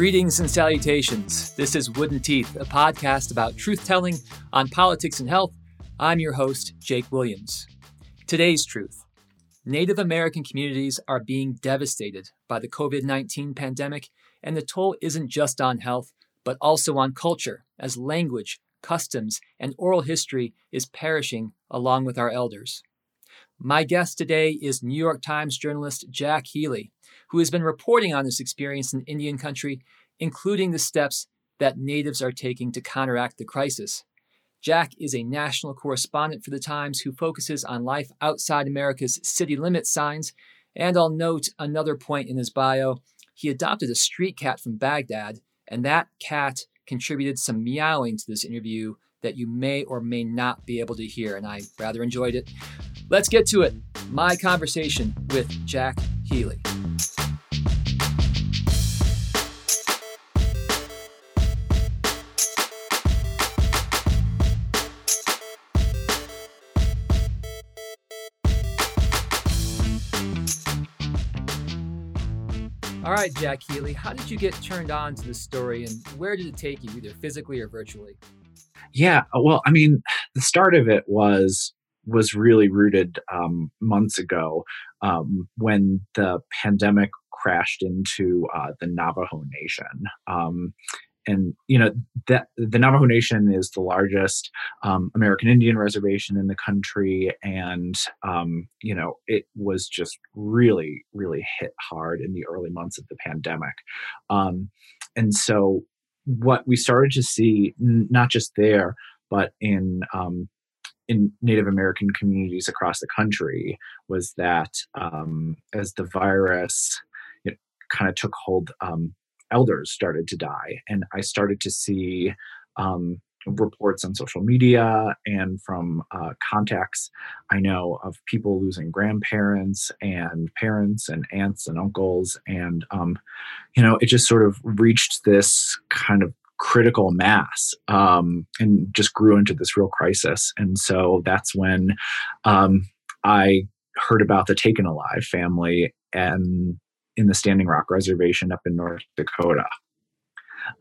Greetings and salutations. This is Wooden Teeth, a podcast about truth telling on politics and health. I'm your host, Jake Williams. Today's truth Native American communities are being devastated by the COVID 19 pandemic, and the toll isn't just on health, but also on culture, as language, customs, and oral history is perishing along with our elders. My guest today is New York Times journalist Jack Healy, who has been reporting on this experience in Indian country, including the steps that natives are taking to counteract the crisis. Jack is a national correspondent for the Times who focuses on life outside America's city limit signs. And I'll note another point in his bio. He adopted a street cat from Baghdad, and that cat contributed some meowing to this interview that you may or may not be able to hear, and I rather enjoyed it. Let's get to it. My conversation with Jack Healy. All right, Jack Healy, how did you get turned on to this story and where did it take you, either physically or virtually? Yeah, well, I mean, the start of it was was really rooted um, months ago um, when the pandemic crashed into uh, the Navajo Nation. Um, and you know that the Navajo Nation is the largest um, American Indian reservation in the country, and um, you know it was just really, really hit hard in the early months of the pandemic, um, and so what we started to see, n- not just there, but in um, in Native American communities across the country, was that um, as the virus kind of took hold um, elders started to die. And I started to see um, reports on social media and from uh, contacts I know of people losing grandparents and parents and aunts and uncles. And, um, you know, it just sort of reached this kind of critical mass um, and just grew into this real crisis. And so that's when um, I heard about the Taken Alive family and in the Standing Rock Reservation up in North Dakota.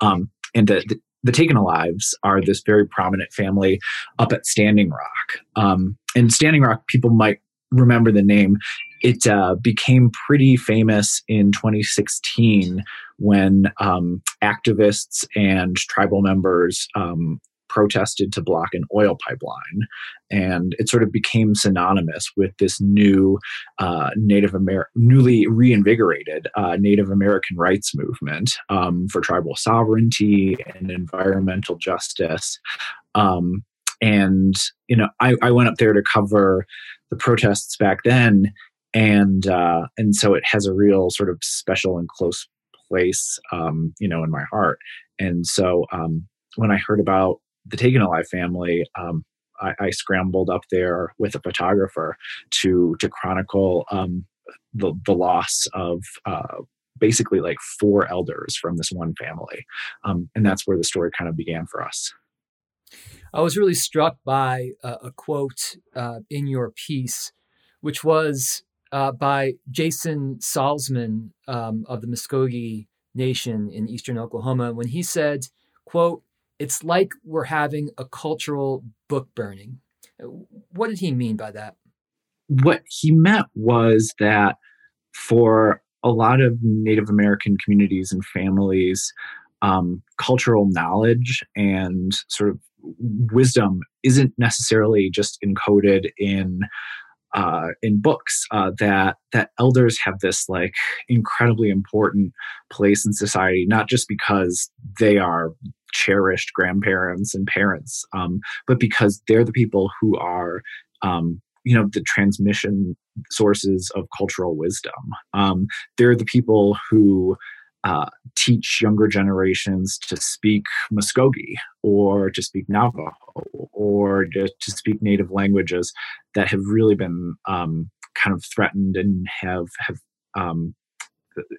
Um, and the, the, the Taken Alives are this very prominent family up at Standing Rock. Um, and Standing Rock, people might remember the name. It uh, became pretty famous in 2016 when um, activists and tribal members um, protested to block an oil pipeline. And it sort of became synonymous with this new uh, Native American, newly reinvigorated uh, Native American rights movement um, for tribal sovereignty and environmental justice. Um, and, you know, I, I went up there to cover the protests back then. And uh, and so it has a real sort of special and close place, um, you know, in my heart. And so um, when I heard about the Taken Alive family, um, I, I, scrambled up there with a photographer to to chronicle um, the the loss of uh, basically like four elders from this one family, um, and that's where the story kind of began for us. I was really struck by uh, a quote uh, in your piece, which was uh, by Jason Salsman um, of the Muscogee Nation in eastern Oklahoma when he said, "quote it's like we're having a cultural book burning. What did he mean by that? What he meant was that for a lot of Native American communities and families, um, cultural knowledge and sort of wisdom isn't necessarily just encoded in uh, in books uh, that that elders have this like incredibly important place in society, not just because they are cherished grandparents and parents, um, but because they're the people who are, um, you know, the transmission sources of cultural wisdom. Um, they're the people who uh, teach younger generations to speak Muskogee or to speak Navajo or to, to speak native languages that have really been um, kind of threatened and have have um,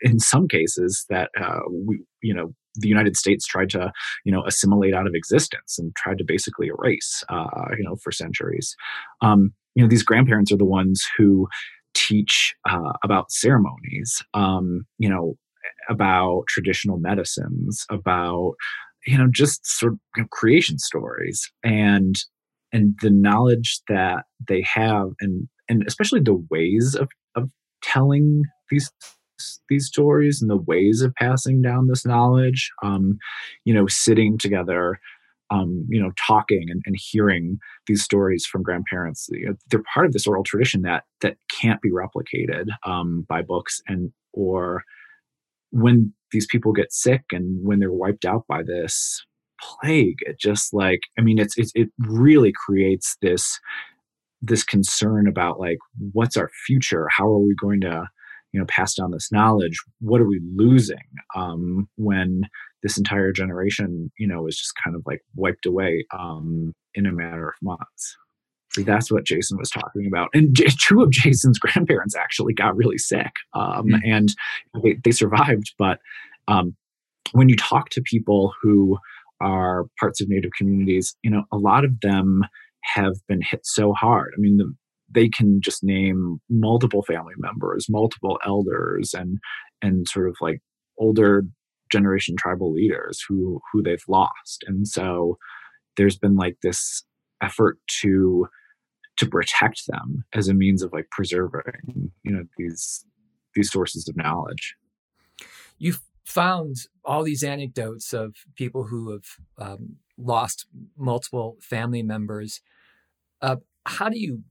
in some cases that uh, we you know the United States tried to, you know, assimilate out of existence and tried to basically erase, uh, you know, for centuries. Um, you know, these grandparents are the ones who teach uh, about ceremonies. Um, you know, about traditional medicines, about you know just sort of creation stories and and the knowledge that they have and and especially the ways of of telling these these stories and the ways of passing down this knowledge um you know sitting together um, you know, talking and, and, hearing these stories from grandparents. You know, they're part of this oral tradition that that can't be replicated um, by books and or when these people get sick and when they're wiped out by this plague it just like i mean it's, it's it really creates this this concern about like what's our future how are we going to you know pass down this knowledge what are we losing um when this entire generation you know is just kind of like wiped away um in a matter of months so that's what Jason was talking about. And J- two of Jason's grandparents actually got really sick um, mm-hmm. and they, they, survived. But um, when you talk to people who are parts of Native communities, you know, a lot of them have been hit so hard. I mean, the, they can just name multiple family members, multiple elders, and and sort of like older generation tribal leaders who who they've lost. And so there's been like this effort to to protect them as a means of like preserving you know these these sources of knowledge you found all these anecdotes of people who have um, lost multiple family members uh, how do you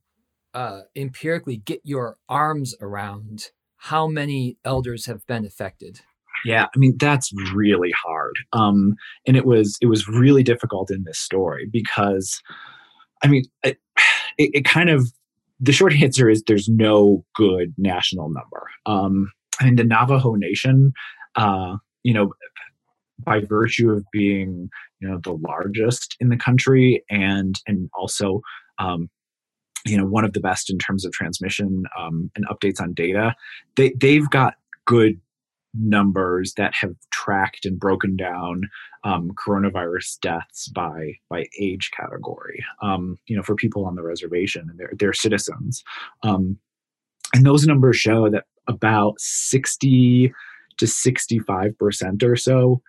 uh, empirically get your arms around how many elders have been affected yeah i mean that's really hard um, and it was it was really difficult in this story because i mean it, it, it kind of the short answer is there's no good national number. Um, I mean, the Navajo Nation, uh, you know, by virtue of being you know the largest in the country and and also um, you know one of the best in terms of transmission um, and updates on data, they they've got good numbers that have tracked and broken down um, coronavirus deaths by by age category. Um, you know, for people on the reservation and their their citizens, um, and those numbers show that about sixty to sixty five percent or so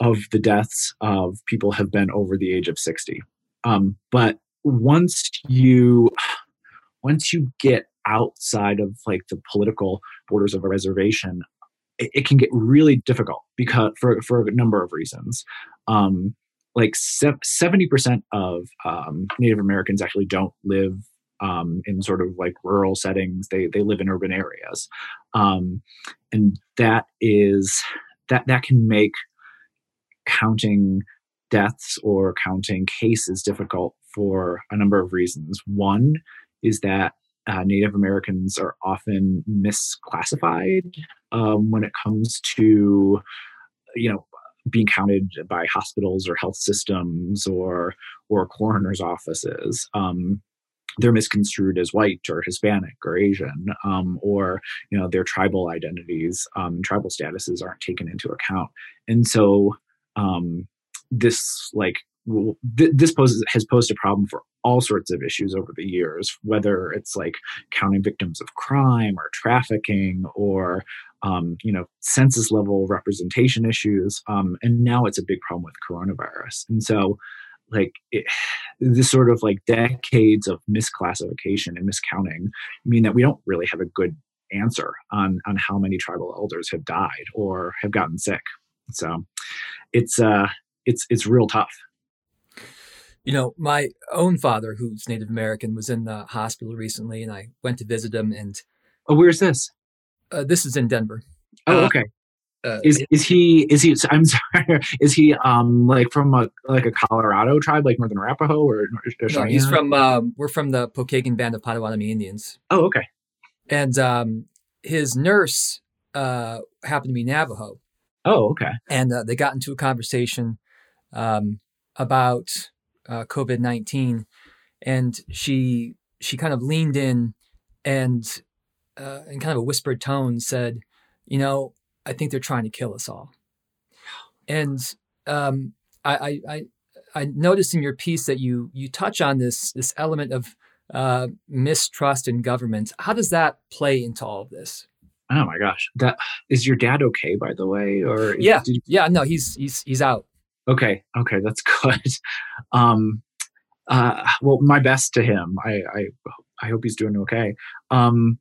of the deaths of people have been over the age of sixty. Um, but once you once you get outside of like the political borders of a reservation it, it, can get really difficult because for for a number of reasons. Um, like seventy percent of um, Native Americans actually don't live um, in sort of like rural settings. They they live in urban areas, um, and that is that that can make counting deaths or counting cases difficult for a number of reasons. One is that uh, Native Americans are often misclassified um, when it comes to, you know, being counted by hospitals or health systems or or coroners' offices. Um, they're misconstrued as white or Hispanic or Asian, um, or you know their tribal identities, um, tribal statuses aren't taken into account, and so um, this like th- this poses has posed a problem for all sorts of issues over the years, whether it's like counting victims of crime or trafficking or um, you know census level representation issues, um, and now it's a big problem with coronavirus. And so, like it, this sort of like decades of misclassification and miscounting mean that we don't really have a good answer on on how many tribal elders have died or have gotten sick. So it's uh it's it's real tough. You know, my own father, who's Native American, was in the hospital recently, and I went to visit him. And oh, where's this? Uh, this is in Denver. Oh, uh, okay. Uh, is is he is he I'm sorry is he um like from a like a Colorado tribe like Northern Arapaho or, or no, he's from um, we're from the Pokagon band of Potawatomi Indians. Oh okay. And um his nurse uh happened to be Navajo. Oh okay. And uh, they got into a conversation um about uh, COVID nineteen, and she she kind of leaned in and uh, in kind of a whispered tone said, "You know, I think they're trying to kill us all." And um, I, I I noticed in your piece that you you touch on this this element of uh, mistrust in government. How does that play into all of this? Oh my gosh, that is your dad okay? By the way, or yeah, you, yeah, no, he's he's he's out. Okay, okay, that's good. Um, uh, well, my best to him. I I I hope he's doing okay. Um,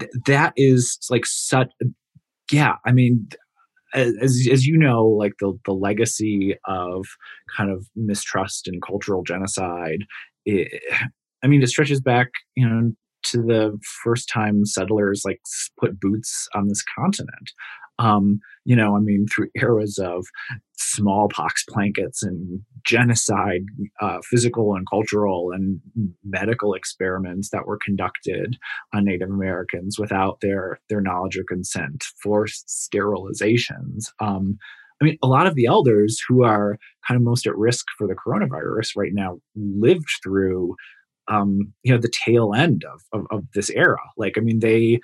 th- that is like such. Yeah, I mean, as as you know, like the the legacy of kind of mistrust and cultural genocide. It, I mean, it stretches back, you know, to the first time settlers like put boots on this continent. Um, you know, I mean, through eras of smallpox blankets and genocide, uh, physical and cultural and medical experiments that were conducted on Native Americans without their their knowledge or consent, forced sterilizations. Um, I mean, a lot of the elders who are kind of most at risk for the coronavirus right now lived through um, you know the tail end of, of, of this era. Like, I mean, they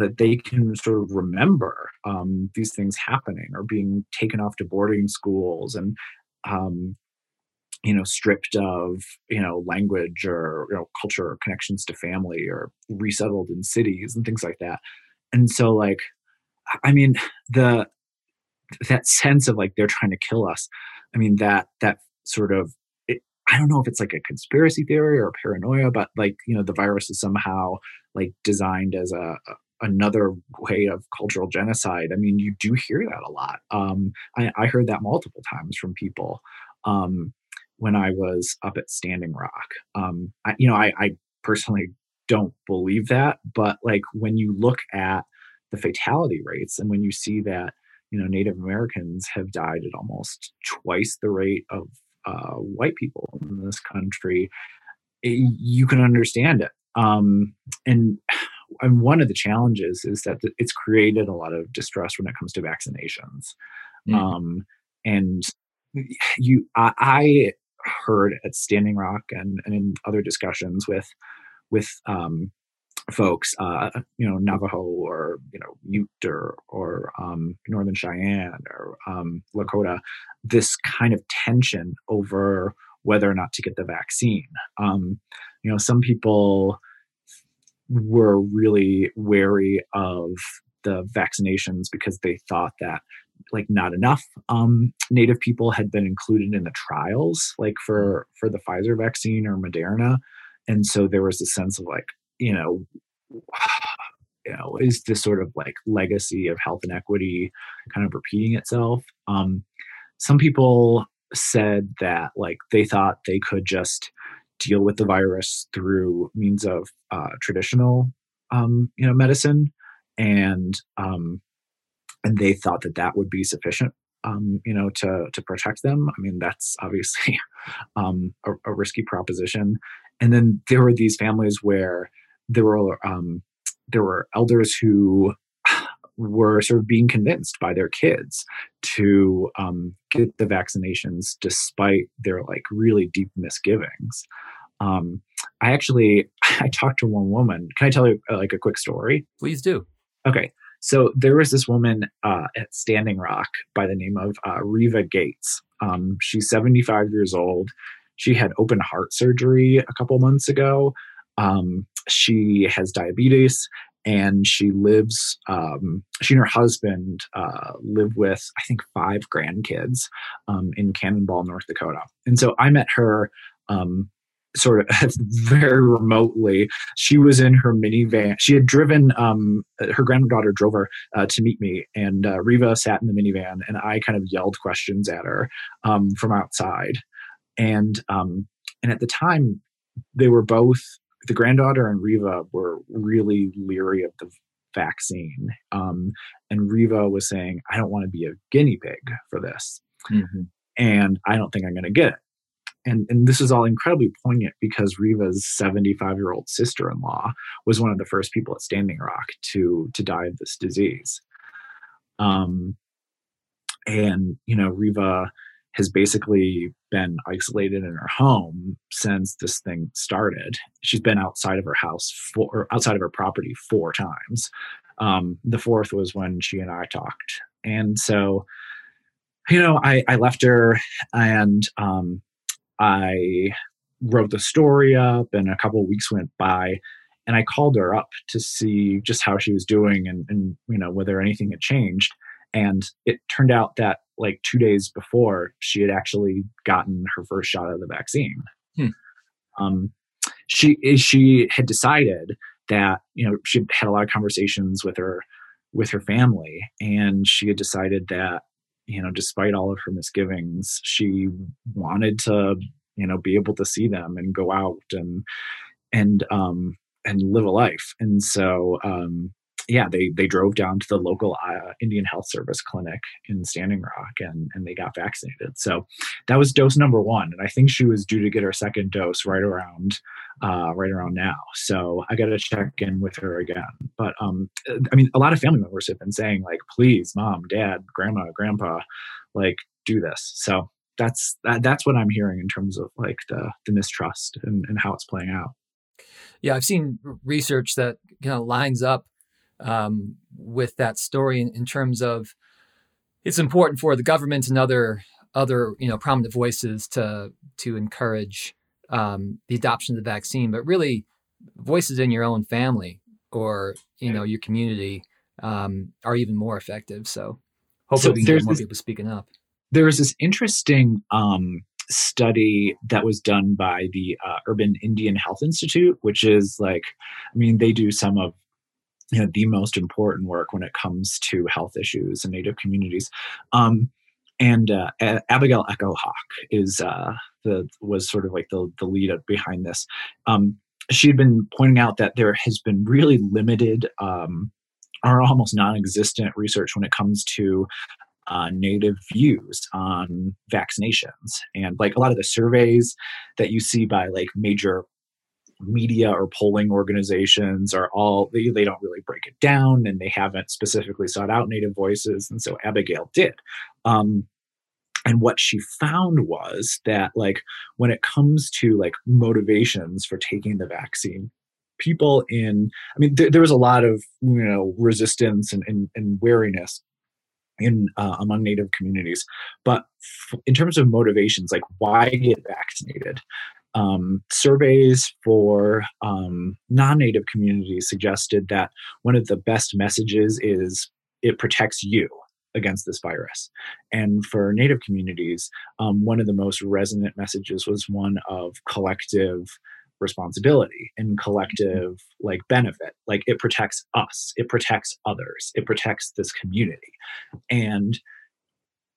that they can sort of remember um, these things happening or being taken off to boarding schools and um, you know stripped of you know language or you know culture or connections to family or resettled in cities and things like that. And so like i mean the that sense of like they're trying to kill us i mean that that sort of I don't know if it's like a conspiracy theory or paranoia, but like, you know, the virus is somehow like designed as a another way of cultural genocide. I mean, you do hear that a lot. Um, I, I, heard that multiple times from people um, when I was up at Standing Rock. Um, I, you know, I, I personally don't believe that, but like when you look at the fatality rates and when you see that, you know, Native Americans have died at almost twice the rate of uh, white people in this country, it, you can understand it. Um, and and one of the challenges is that it's created a lot of distress when it comes to vaccinations. Mm. Um, and you, I, I, heard at Standing Rock and, and in other discussions with with um, folks, uh, you know, Navajo or you know Ute or, or um, Northern Cheyenne or um, Lakota, this kind of tension over whether or not to get the vaccine. Um, you know, some people were really wary of the vaccinations because they thought that like not enough um, native people had been included in the trials like for for the pfizer vaccine or moderna. And so there was a sense of like you know you know is this sort of like legacy of health inequity kind of repeating itself? Um, some people said that like they thought they could just deal with the virus through means of uh, traditional um, you know medicine. And um, and they thought that that would be sufficient um, you know to to protect them. I mean that's obviously um, a, a, risky proposition. And then there were these families where there were um, there were elders who were sort of being convinced by their kids to um, get the vaccinations despite their like really deep misgivings. Um, I actually I talked to one woman. Can I tell you uh, like a quick story? Please do. Okay, so there was this woman uh, at Standing Rock by the name of uh, Riva Gates. Um, she's 75 years old. She had open heart surgery a couple months ago. Um, she has diabetes and she lives um, she and her husband uh, live with i think five grandkids um, in Cannon Ball north dakota and so i met her um, sort of very remotely she was in her minivan she had driven um, her granddaughter drove her uh, to meet me and uh, riva sat in the minivan and i kind of yelled questions at her um, from outside and um, and at the time they were both the granddaughter and Riva were really leery of the vaccine. Um, and Riva was saying, I don't want to be a guinea pig for this. Mm-hmm. And I don't think I'm going to get it. And, and this is all incredibly poignant because Riva's 75 year old sister in law was one of the first people at Standing Rock to, to die of this disease. Um, and, you know, Riva has basically been isolated in her home since this thing started. She's been outside of her house for outside of her property four times. Um, the fourth was when she and I talked, and so you know I, I left her and um, I wrote the story up, and a couple weeks went by, and I called her up to see just how she was doing and, and you know whether anything had changed. And it turned out that like two days before, she had actually gotten her first shot of the vaccine. Hmm. Um, she she had decided that you know she had a lot of conversations with her with her family, and she had decided that you know despite all of her misgivings, she wanted to you know be able to see them and go out and and um and live a life. And so um yeah, they they drove down to the local uh, Indian Health Service clinic in Standing Rock and and they got vaccinated. So that was dose number one, and I think she was due to get her second dose right around uh, right around now. So I got to check in with her again. But um, I mean, a lot of family members have been saying like, please, mom, dad, grandma, grandpa, like do this. So that's that, that's what I'm hearing in terms of like the the mistrust and, and how it's playing out. Yeah, I've seen research that kind of lines up um, with that story in, in, terms of it's important for the government and other other you know prominent voices to to encourage um, the adoption of the vaccine, but really voices in your own family or you know your community um, are even more effective. So hopefully so we can get more this, people speaking up. There was this interesting um, study that was done by the uh, Urban Indian Health Institute, which is like, I mean, they do some of you know the most important work when it comes to health issues in native communities. Um, and uh, abigail echo hawk is uh, the was sort of like the, the lead behind this. Um, she had been pointing out that there has been really limited um, or almost non-existent research when it comes to uh, native views on vaccinations. And like a lot of the surveys that you see by like major media or polling organizations are all they, they don't really break it down and they haven't specifically sought out native voices and so abigail did. Um, and what she found was that like when it comes to like motivations for taking the vaccine people in i mean th- there was a lot of you know resistance and, and, and wariness in uh, among native communities. But f- in terms of motivations like why get vaccinated um, surveys for um, non native communities suggested that one of the best messages is it protects you against this virus. And for native communities, um, one of the most resonant messages was one of collective responsibility and collective like benefit. Like it protects us. It protects others. It protects this community. And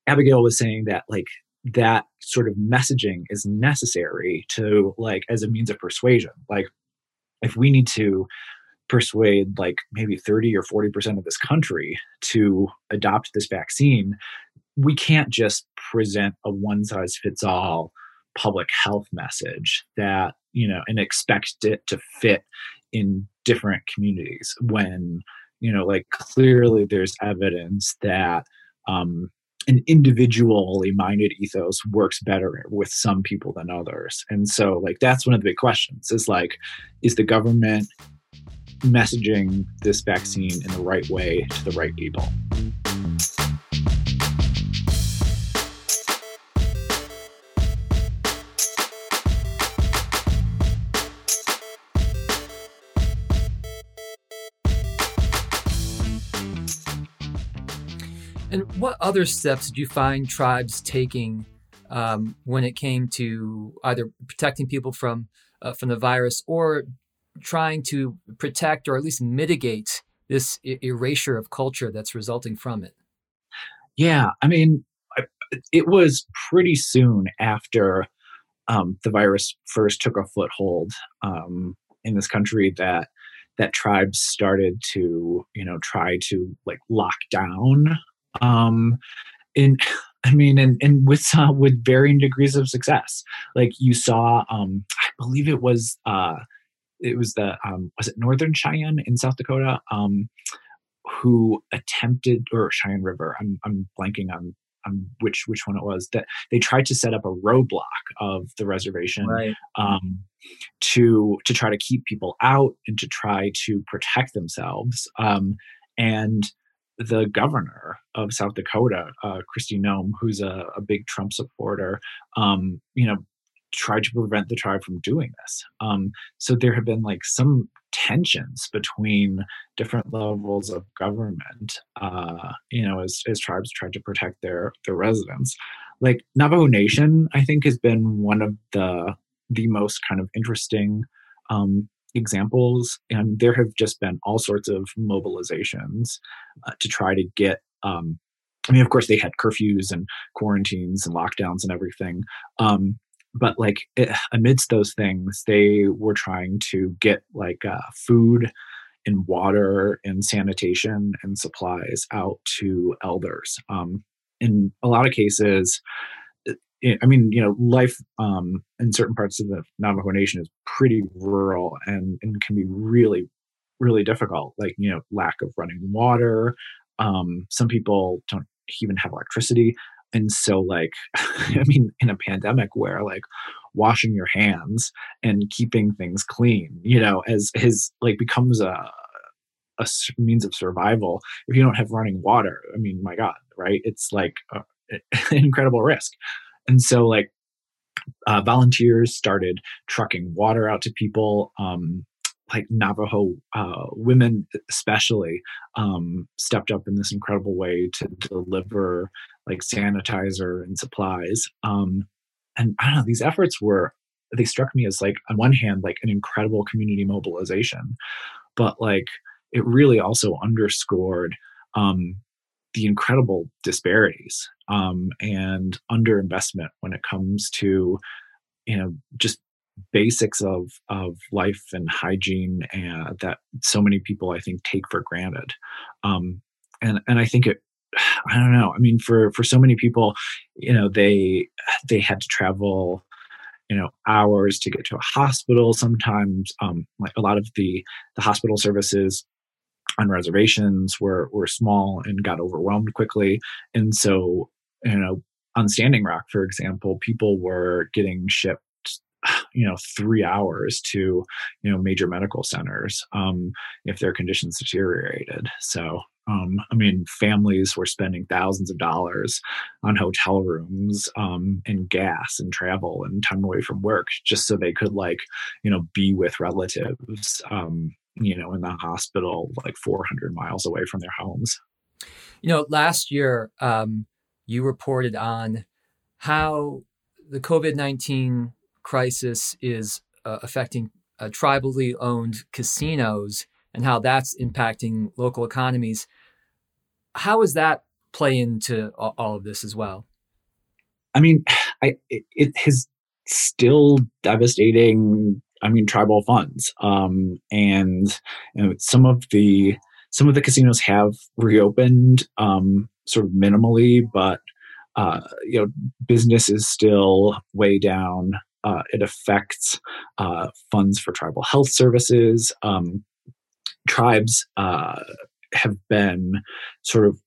abigail was saying that like that sort of messaging is necessary to like as a means of persuasion. Like if we need to persuade like maybe 30 or 40% of this country to adopt this vaccine we can't just present a one size fits all public health message that you know and expect it to fit in different communities when you know like clearly there's evidence that um, an individually minded ethos works better with some people than others. And so like that's one of the big questions is like is the government messaging this vaccine in the right way to the right people? And what other steps did you find tribes taking um, when it came to either protecting people from uh, from the virus or trying to protect or at least mitigate this erasure of culture that's resulting from it? Yeah, I mean, it was pretty soon after um, the virus first took a foothold um, in this country that that tribes started to you know try to like lock down um, in I mean, and and with uh, with varying degrees of success. Like you saw, um, I believe it was uh, it was the um, was it Northern Cheyenne in South Dakota, um, who attempted or Cheyenne River. I'm I'm blanking on on which which one it was that they tried to set up a roadblock of the reservation right. um, to to try to keep people out and to try to protect themselves. Um, and the governor of South Dakota, uh, Kristi Noem, who's a, a big Trump supporter, um, you know, tried to prevent the tribe from doing this. Um, so there have been like some tensions between different levels of government, uh, you know, as, as tribes tried to protect their their residents. Like Navajo Nation, I think has been one of the the most kind of interesting um, examples, and there have just been all sorts of mobilizations uh, to try to get. Um, I mean, of course, they had curfews and quarantines and lockdowns and everything. Um, but like it, amidst those things, they were trying to get like uh, food and water and sanitation and supplies out to elders. Um, in a lot of cases, I mean, you know, life um, in certain parts of the Navajo Nation is pretty rural and, and can be really, really difficult. Like, you know, lack of running water. Um, some people don't even have electricity. And so, like, I mean, in a pandemic where like washing your hands and keeping things clean, you know, as his like becomes a a means of survival if you don't have running water. I mean, my God, right? It's like an incredible risk. And so, like, uh, volunteers started trucking water out to people. Um, like Navajo uh, women, especially, um, stepped up in this incredible way to deliver like sanitizer and supplies. Um, and I don't know, these efforts were, they struck me as like, on one hand, like an incredible community mobilization, but like it really also underscored um, the incredible disparities um, and underinvestment when it comes to you know just basics of of life and hygiene and that so many people I think take for granted. Um, and and I think it I don't know I mean for for so many people you know they they had to travel you know hours to get to a hospital sometimes um, like a lot of the the hospital services on reservations were were small and got overwhelmed quickly. And so you know on standing rock for example people were getting shipped you know three hours to you know major medical centers um, if their conditions deteriorated. So um, I mean, families were spending thousands of dollars on hotel rooms um, and gas and travel and time away from work just so they could, like, you know, be with relatives um, you know, in the hospital like 400 miles away from their homes. You know, last year um, you reported on how the COVID 19 crisis is uh, affecting uh, tribally owned casinos and how that's impacting local economies. How does that play into all of this as well? I mean, I, it, it has still devastating I mean, tribal funds. Um, and some of the some of the casinos have reopened um, sort of minimally, but uh, you know, business is still way down. Uh, it affects uh, funds for tribal health services. Um, tribes uh, have been sort of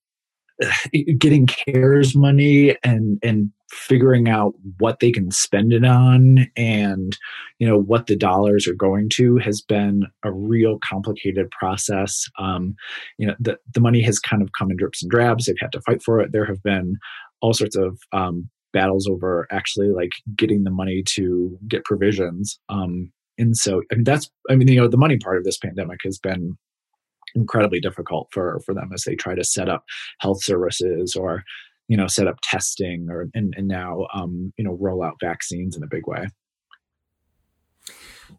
getting CARES money and and figuring out what they can spend it on and you know what the dollars are going to has been a real complicated process. Um, you know the, the money has kind of come in drips and drabs. They've had to fight for it. There have been all sorts of um, battles over actually like getting the money to get provisions. Um, and so I mean that's I mean you know the money part of this pandemic has been incredibly difficult for for them as they try to set up health services or you know set up testing or and, and now um, you know roll out vaccines in a big way.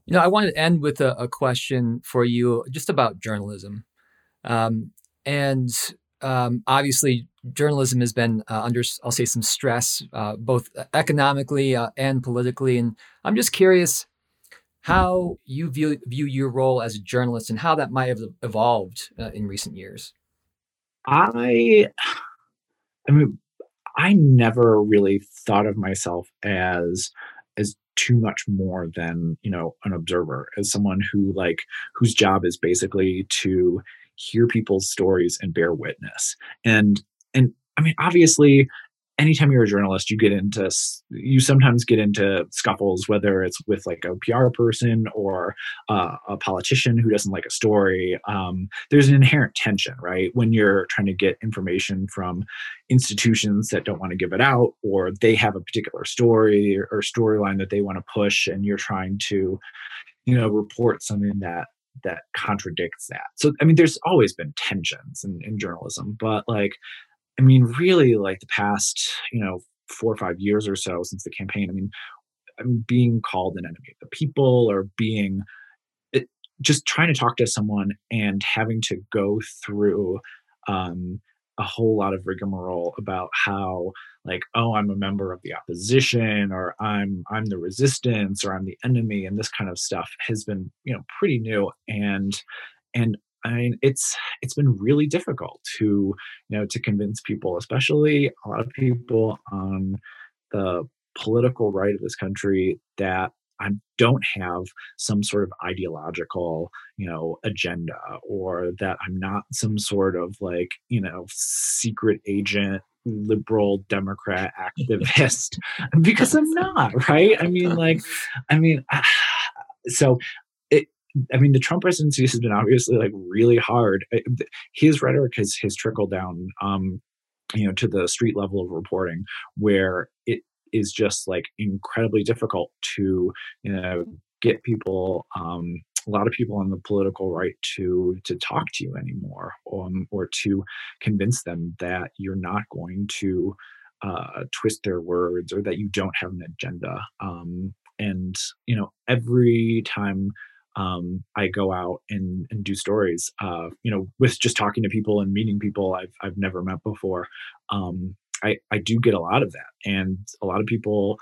You know i wanted to end with a, a question for you just about journalism. Um, and um, obviously journalism has been uh, under i'll say some stress uh, both economically uh, and politically. And i'm just curious how you view, view your role as a journalist and how that might have evolved uh, in recent years. I, I mean, I never really thought of myself as as too much more than you know an observer, as someone who like whose job is basically to hear people's stories and bear witness. And and I mean, obviously, anytime you're a journalist, you get into you sometimes get into scuffles, whether it's with like a PR person or uh, a politician who doesn't like a story. Um, there's an inherent tension, right? When you're trying to get information from institutions that don't want to give it out, or they have a particular story or storyline that they want to push, and you're trying to, you know, report something that that contradicts that. So I mean, there's always been tensions in, in journalism, but like I mean, really, like the past, you know, four or five years or so since the campaign, I mean, I'm being called an enemy the people or being it, just trying to talk to someone and having to go through um, a whole lot of rigmarole about how like oh i'm a member of the opposition or i'm i'm the resistance or i'm the enemy and this kind of stuff has been you know pretty new and and I mean, it's it's been really difficult to you know to convince people, especially a lot of people on the political right of this country, that I don't have some sort of ideological, you know, agenda, or that I'm not some sort of like, you know, secret agent liberal democrat activist because i'm not right? I mean like i mean so I mean, the Trump presidency has been obviously like really hard. His rhetoric has has trickled down, um, you know, to the street level of reporting, where it is just like incredibly difficult to, you know, get people, um, a lot of people on the political right to to talk to you anymore, um, or to convince them that you're not going to uh, twist their words or that you don't have an agenda. Um, and you know, every time um, I go out and, and do stories, uh, you know, with just talking to people and meeting people I've, I've never met before. Um, I, I do get a lot of that. And a lot of people,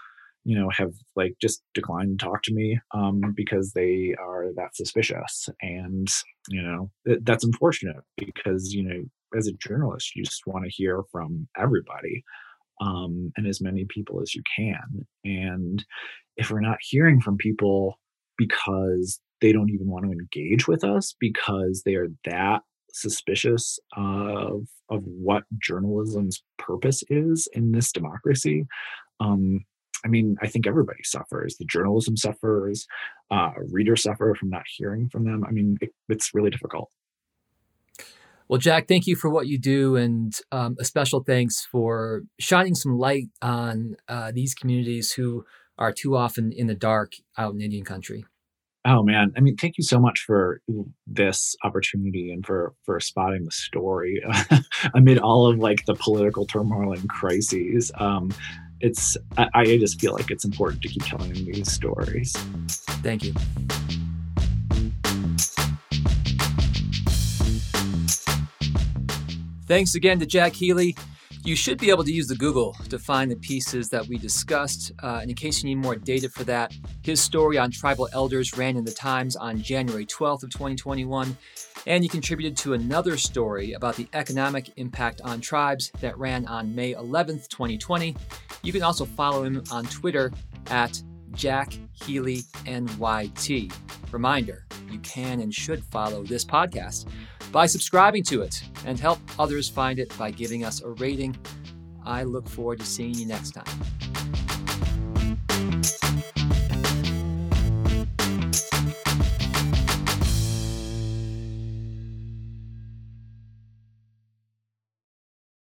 you know, have like just declined to talk to me um, because they are that suspicious. And, you know, th- that's unfortunate because, you know, as a journalist, you just want to hear from everybody um, and as many people as you can. And if we're not hearing from people because they don't even want to engage with us because they are that suspicious of of what journalism's purpose is in this democracy. Um, I mean, I think everybody suffers. The journalism suffers. Uh, readers suffer from not hearing from them. I mean, it, it's really difficult. Well, Jack, thank you for what you do, and um, a special thanks for shining some light on uh, these communities who are too often in the dark out in Indian country. Oh man, I mean, thank you so much for this opportunity and for for spotting the story amid all of like the political turmoil and crises. Um, it's I, I just feel like it's important to keep telling these stories. Thank you. Thanks again to Jack Healy. You should be able to use the Google to find the pieces that we discussed. Uh, and in case you need more data for that, his story on tribal elders ran in the Times on January 12th of 2021, and he contributed to another story about the economic impact on tribes that ran on May 11th, 2020. You can also follow him on Twitter at Jack Healy NYT. Reminder, you can and should follow this podcast by subscribing to it and help others find it by giving us a rating. I look forward to seeing you next time.